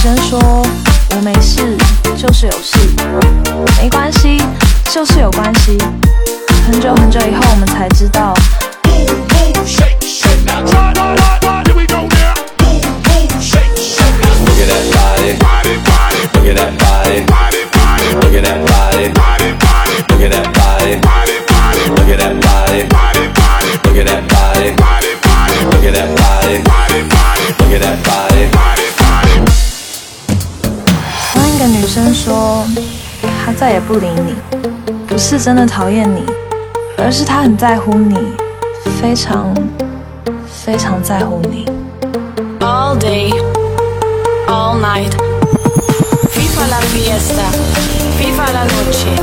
生说我没事就是有事，没关系就是有关系。很久很久以后，我们才知道。生说她再也不理你，不是真的讨厌你，而是她很在乎你，非常非常在乎你。All day, all night. FIFA la fiesta, FIFA la noche,